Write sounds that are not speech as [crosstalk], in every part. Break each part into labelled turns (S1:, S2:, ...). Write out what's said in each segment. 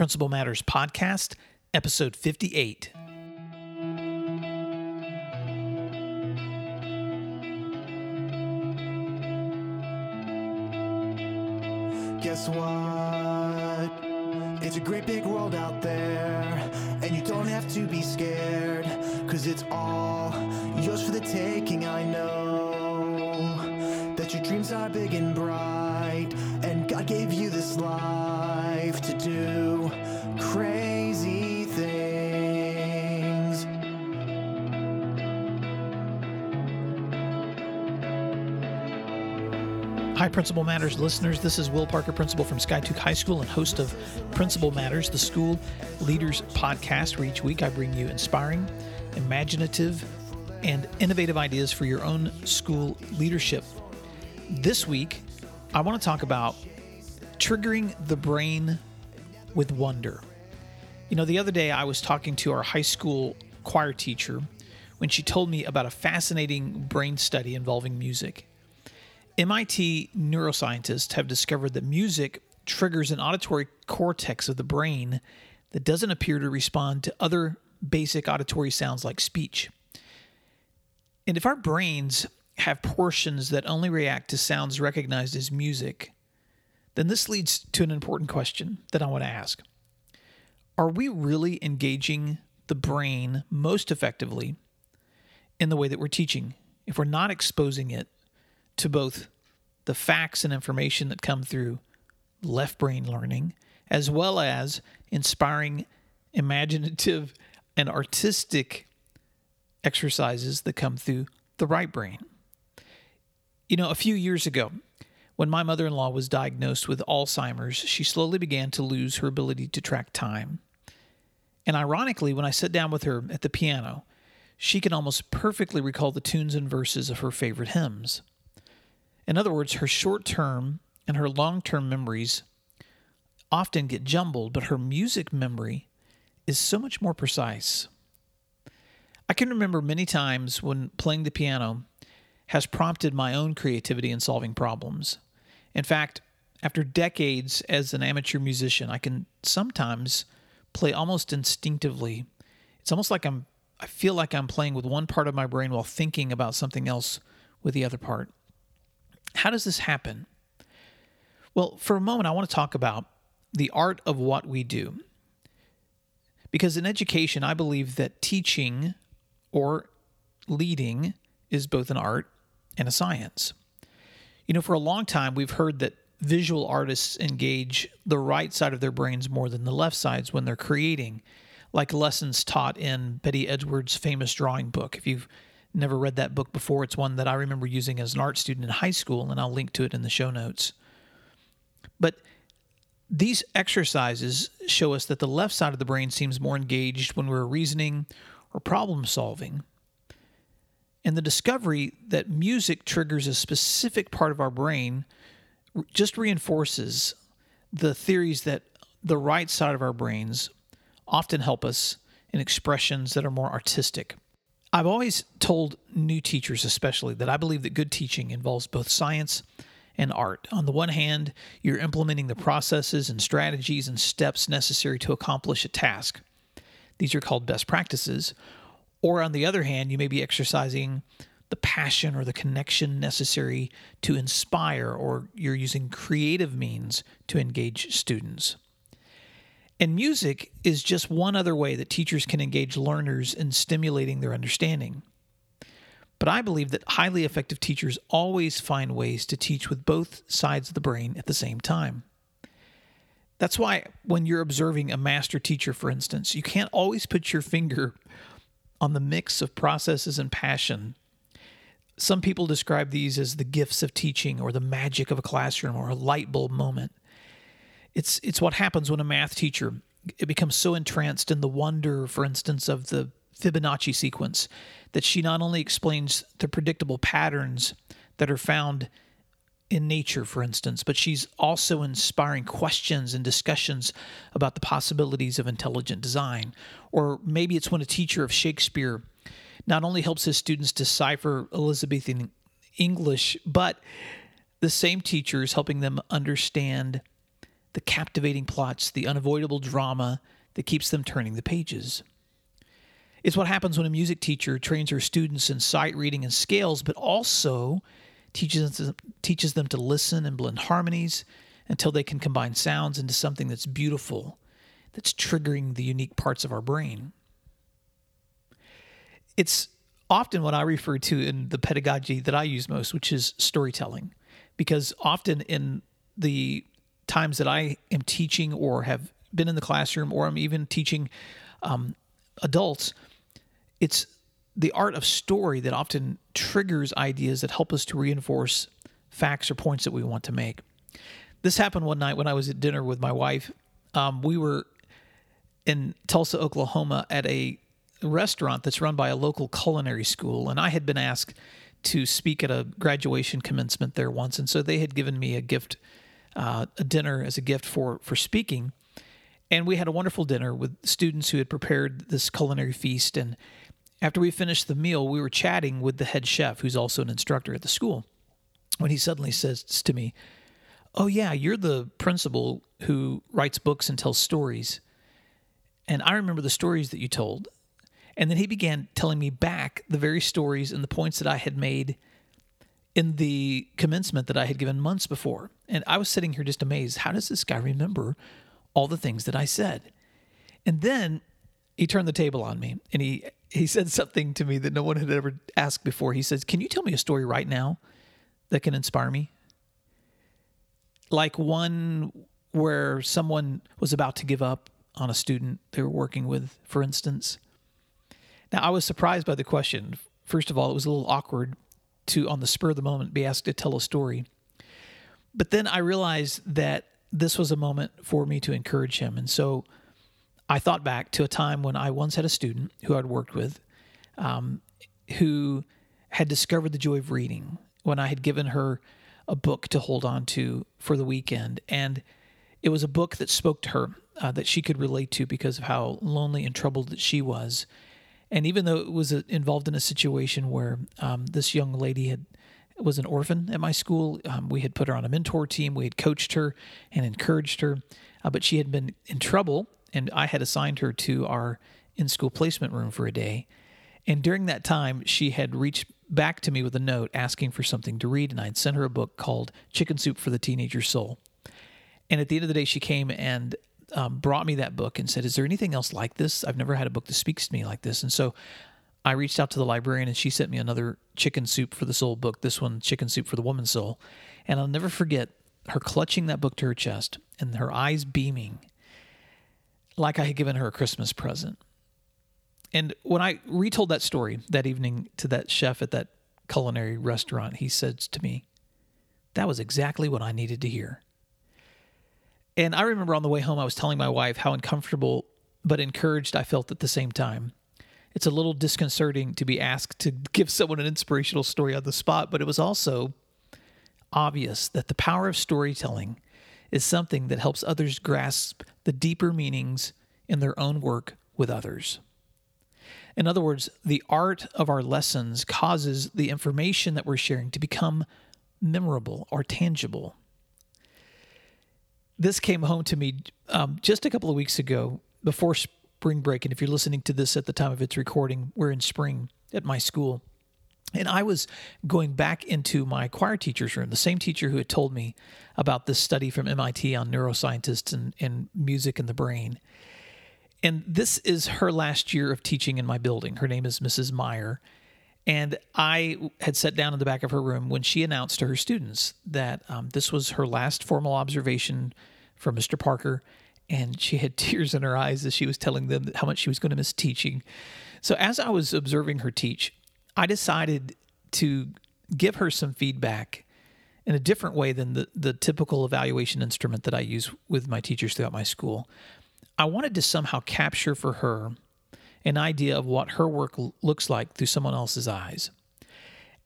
S1: Principal Matters Podcast, episode 58.
S2: Guess what? It's a great big world out there, and you don't have to be scared, cause it's all yours for the taking. I know that your dreams are big and bright, and God gave you this life to do
S1: Hi, Principal Matters listeners. This is Will Parker, principal from Skiatook High School and host of Principal Matters, the school leaders podcast, where each week I bring you inspiring, imaginative, and innovative ideas for your own school leadership. This week, I want to talk about triggering the brain with wonder. You know, the other day I was talking to our high school choir teacher when she told me about a fascinating brain study involving music. MIT neuroscientists have discovered that music triggers an auditory cortex of the brain that doesn't appear to respond to other basic auditory sounds like speech. And if our brains have portions that only react to sounds recognized as music, then this leads to an important question that I want to ask. Are we really engaging the brain most effectively in the way that we're teaching if we're not exposing it to both the facts and information that come through left brain learning, as well as inspiring, imaginative, and artistic exercises that come through the right brain. You know, a few years ago, when my mother in law was diagnosed with Alzheimer's, she slowly began to lose her ability to track time. And ironically, when I sat down with her at the piano, she can almost perfectly recall the tunes and verses of her favorite hymns. In other words, her short term and her long term memories often get jumbled, but her music memory is so much more precise. I can remember many times when playing the piano has prompted my own creativity in solving problems. In fact, after decades as an amateur musician, I can sometimes play almost instinctively. It's almost like I'm I feel like I'm playing with one part of my brain while thinking about something else with the other part. How does this happen? Well, for a moment, I want to talk about the art of what we do. Because in education, I believe that teaching or leading is both an art and a science. You know, for a long time, we've heard that visual artists engage the right side of their brains more than the left sides when they're creating, like lessons taught in Betty Edwards' famous drawing book. If you've never read that book before, it's one that I remember using as an art student in high school, and I'll link to it in the show notes. But these exercises show us that the left side of the brain seems more engaged when we're reasoning or problem solving. And the discovery that music triggers a specific part of our brain just reinforces the theories that the right side of our brains often help us in expressions that are more artistic. I've always told new teachers, especially, that I believe that good teaching involves both science and art. On the one hand, you're implementing the processes and strategies and steps necessary to accomplish a task. These are called best practices. Or on the other hand, you may be exercising the passion or the connection necessary to inspire, or you're using creative means to engage students. And music is just one other way that teachers can engage learners in stimulating their understanding. But I believe that highly effective teachers always find ways to teach with both sides of the brain at the same time. That's why when you're observing a master teacher, for instance, you can't always put your finger on the mix of processes and passion. Some people describe these as the gifts of teaching or the magic of a classroom or a light bulb moment. It's it's what happens when a math teacher it becomes so entranced in the wonder, for instance, of the Fibonacci sequence that she not only explains the predictable patterns that are found in nature, for instance, but she's also inspiring questions and discussions about the possibilities of intelligent design. Or maybe it's when a teacher of Shakespeare not only helps his students decipher Elizabethan English, but the same teacher is helping them understand the captivating plots, the unavoidable drama that keeps them turning the pages. It's what happens when a music teacher trains her students in sight reading and scales, but also teaches, teaches them to listen and blend harmonies until they can combine sounds into something that's beautiful, that's triggering the unique parts of our brain. It's often what I refer to in the pedagogy that I use most, which is storytelling, because often in the times that I am teaching or have been in the classroom or I'm even teaching um, adults, it's the art of story that often triggers ideas that help us to reinforce facts or points that we want to make. This happened one night when I was at dinner with my wife. Um, we were in Tulsa, Oklahoma, at a restaurant that's run by a local culinary school, and I had been asked to speak at a graduation commencement there once, and so they had given me a gift, uh, a dinner as a gift for for speaking, and we had a wonderful dinner with students who had prepared this culinary feast, and after we finished the meal, we were chatting with the head chef, who's also an instructor at the school, when he suddenly says to me, "Oh yeah, you're the principal who writes books and tells stories." And I remember the stories that you told. And then he began telling me back the very stories and the points that I had made in the commencement that I had given months before. And I was sitting here just amazed. How does this guy remember all the things that I said? And then he turned the table on me and he he said something to me that no one had ever asked before. He says, "Can you tell me a story right now that can inspire me?" Like one where someone was about to give up on a student they were working with, for instance now, I was surprised by the question. First of all, it was a little awkward to, on the spur of the moment, be asked to tell a story. But then I realized that this was a moment for me to encourage him. And so I thought back to a time when I once had a student who I'd worked with um, who had discovered the joy of reading when I had given her a book to hold on to for the weekend. And it was a book that spoke to her, uh, that she could relate to because of how lonely and troubled that she was. And even though it was involved in a situation where um, this young lady had was an orphan at my school, um, we had put her on a mentor team. We had coached her and encouraged her, uh, but she had been in trouble, and I had assigned her to our in-school placement room for a day. And during that time, she had reached back to me with a note asking for something to read, and I had sent her a book called Chicken Soup for the Teenager Soul. And at the end of the day, she came and um, brought me that book and said, Is there anything else like this? I've never had a book that speaks to me like this. And so I reached out to the librarian and she sent me another Chicken Soup for the Soul book, this one, Chicken Soup for the Woman's Soul. And I'll never forget her clutching that book to her chest and her eyes beaming like I had given her a Christmas present. And when I retold that story that evening to that chef at that culinary restaurant, he said to me, That was exactly what I needed to hear. And I remember on the way home, I was telling my wife how uncomfortable but encouraged I felt at the same time. It's a little disconcerting to be asked to give someone an inspirational story on the spot, but it was also obvious that the power of storytelling is something that helps others grasp the deeper meanings in their own work with others. In other words, the art of our lessons causes the information that we're sharing to become memorable or tangible this came home to me um, just a couple of weeks ago before spring break. And if you're listening to this at the time of its recording, we're in spring at my school. And I was going back into my choir teacher's room, the same teacher who had told me about this study from MIT on neuroscientists and, and music and the brain. And this is her last year of teaching in my building. Her name is Mrs. Meyer. And I had sat down in the back of her room when she announced to her students that um, this was her last formal observation from Mr. Parker. And she had [laughs] tears in her eyes as she was telling them how much she was going to miss teaching. So, as I was observing her teach, I decided to give her some feedback in a different way than the, the typical evaluation instrument that I use with my teachers throughout my school. I wanted to somehow capture for her an idea of what her work l- looks like through someone else's eyes.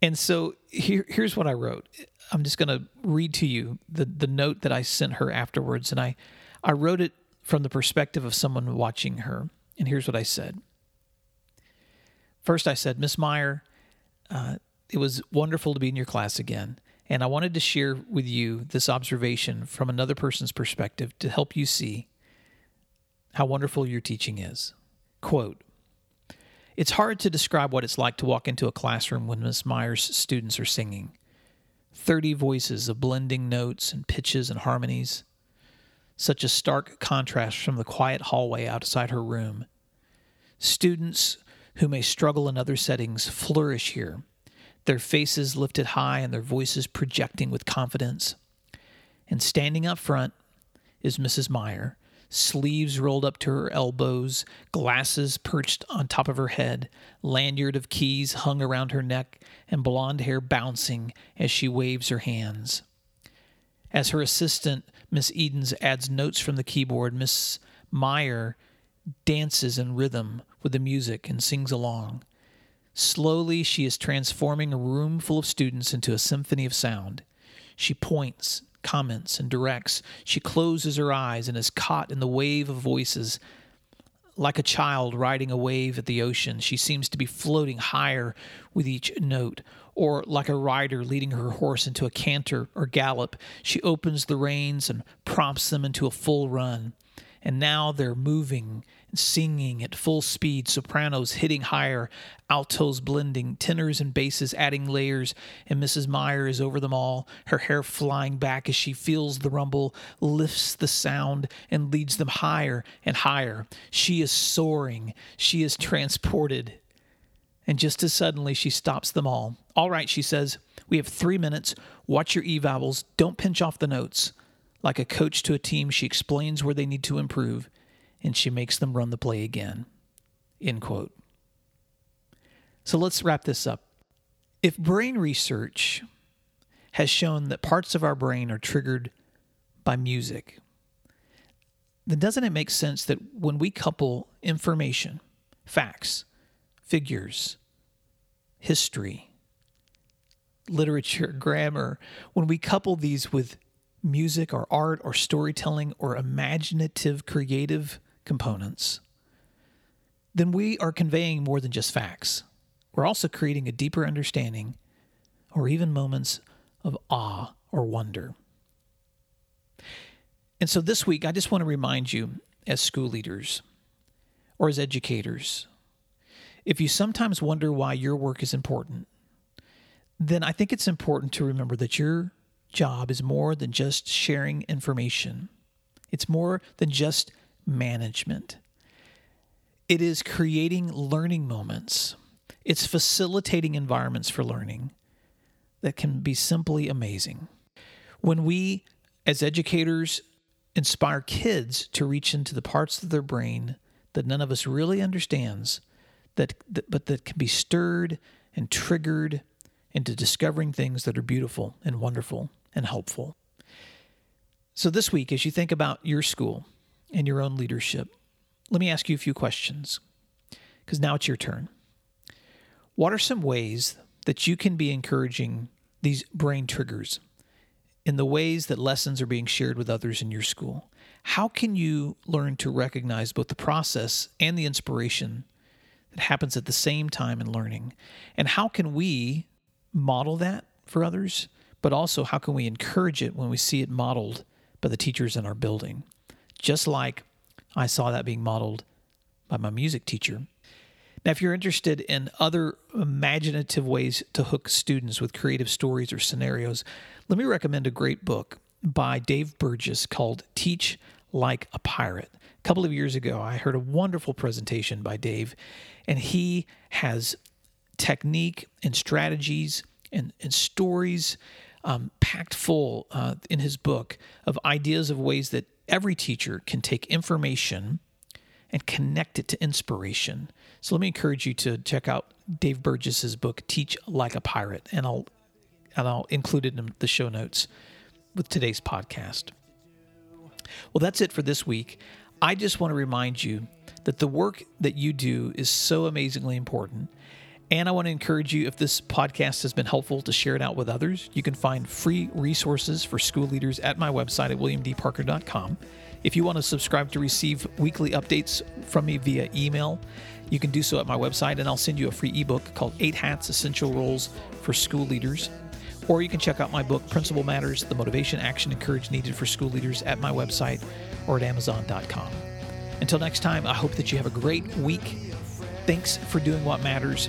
S1: And so here, here's what I wrote. I'm just going to read to you the, the note that I sent her afterwards. And I, I wrote it from the perspective of someone watching her. And here's what I said. First, I said, Miss Meyer, uh, it was wonderful to be in your class again. And I wanted to share with you this observation from another person's perspective to help you see how wonderful your teaching is. Quote It's hard to describe what it's like to walk into a classroom when Miss Meyer's students are singing. 30 voices of blending notes and pitches and harmonies. Such a stark contrast from the quiet hallway outside her room. Students who may struggle in other settings flourish here, their faces lifted high and their voices projecting with confidence. And standing up front is Mrs. Meyer, sleeves rolled up to her elbows, glasses perched on top of her head, lanyard of keys hung around her neck, and blonde hair bouncing as she waves her hands. As her assistant, Miss Edens, adds notes from the keyboard, Miss Meyer dances in rhythm with the music and sings along. Slowly, she is transforming a room full of students into a symphony of sound. She points, comments, and directs. She closes her eyes and is caught in the wave of voices. Like a child riding a wave at the ocean, she seems to be floating higher with each note. Or like a rider leading her horse into a canter or gallop, she opens the reins and prompts them into a full run. And now they're moving singing at full speed, sopranos hitting higher, altos blending, tenors and basses adding layers, and Mrs. Meyer is over them all, her hair flying back as she feels the rumble, lifts the sound, and leads them higher and higher. She is soaring, she is transported. And just as suddenly, she stops them all. All right, she says, we have three minutes. Watch your E vowels. Don't pinch off the notes. Like a coach to a team, she explains where they need to improve and she makes them run the play again. End quote. So let's wrap this up. If brain research has shown that parts of our brain are triggered by music, then doesn't it make sense that when we couple information, facts, figures, history, literature, [laughs] grammar, when we couple these with music or art or storytelling or imaginative, creative components, then we are conveying more than just facts. We're also creating a deeper understanding or even moments of awe or wonder. And so this week, I just want to remind you as school leaders or as educators if you sometimes wonder why your work is important, then I think it's important to remember that your job is more than just sharing information. It's more than just management. It is creating learning moments. It's facilitating environments for learning that can be simply amazing. When we, as educators, inspire kids to reach into the parts of their brain that none of us really understands, that, that but that can be stirred and triggered into discovering things that are beautiful and wonderful and helpful. So this week, as you think about your school, and your own leadership, let me ask you a few questions because now it's your turn. What are some ways that you can be encouraging these brain triggers in the ways that lessons are being shared with others in your school? How can you learn to recognize both the process and the inspiration that happens at the same time in learning? And how can we model that for others? But also, how can we encourage it when we see it modeled by the teachers in our building? just like I saw that being modeled by my music teacher. Now, if you're interested in other imaginative ways to hook students with creative stories or scenarios, let me recommend a great book by Dave Burgess called Teach Like a Pirate. A couple of years ago, I heard a wonderful presentation by Dave, and he has technique and strategies and, and stories um, packed full uh, in his book of ideas of ways that every teacher can take information and connect it to inspiration. So let me encourage you to check out Dave Burgess's book Teach Like a Pirate and I'll and I'll include it in the show notes with today's podcast. Well, that's it for this week. I just want to remind you that the work that you do is so amazingly important and I want to encourage you if this podcast has been helpful to share it out with others. You can find free resources for school leaders at my website at williamdparker.com. If you want to subscribe to receive weekly updates from me via email, you can do so at my website, and I'll send you a free ebook called Eight Hats Essential Roles for School Leaders. Or you can check out my book, Principal Matters The Motivation, Action, and Courage Needed for School Leaders, at my website or at Amazon.com. Until next time, I hope that you have a great week. Thanks for doing what matters,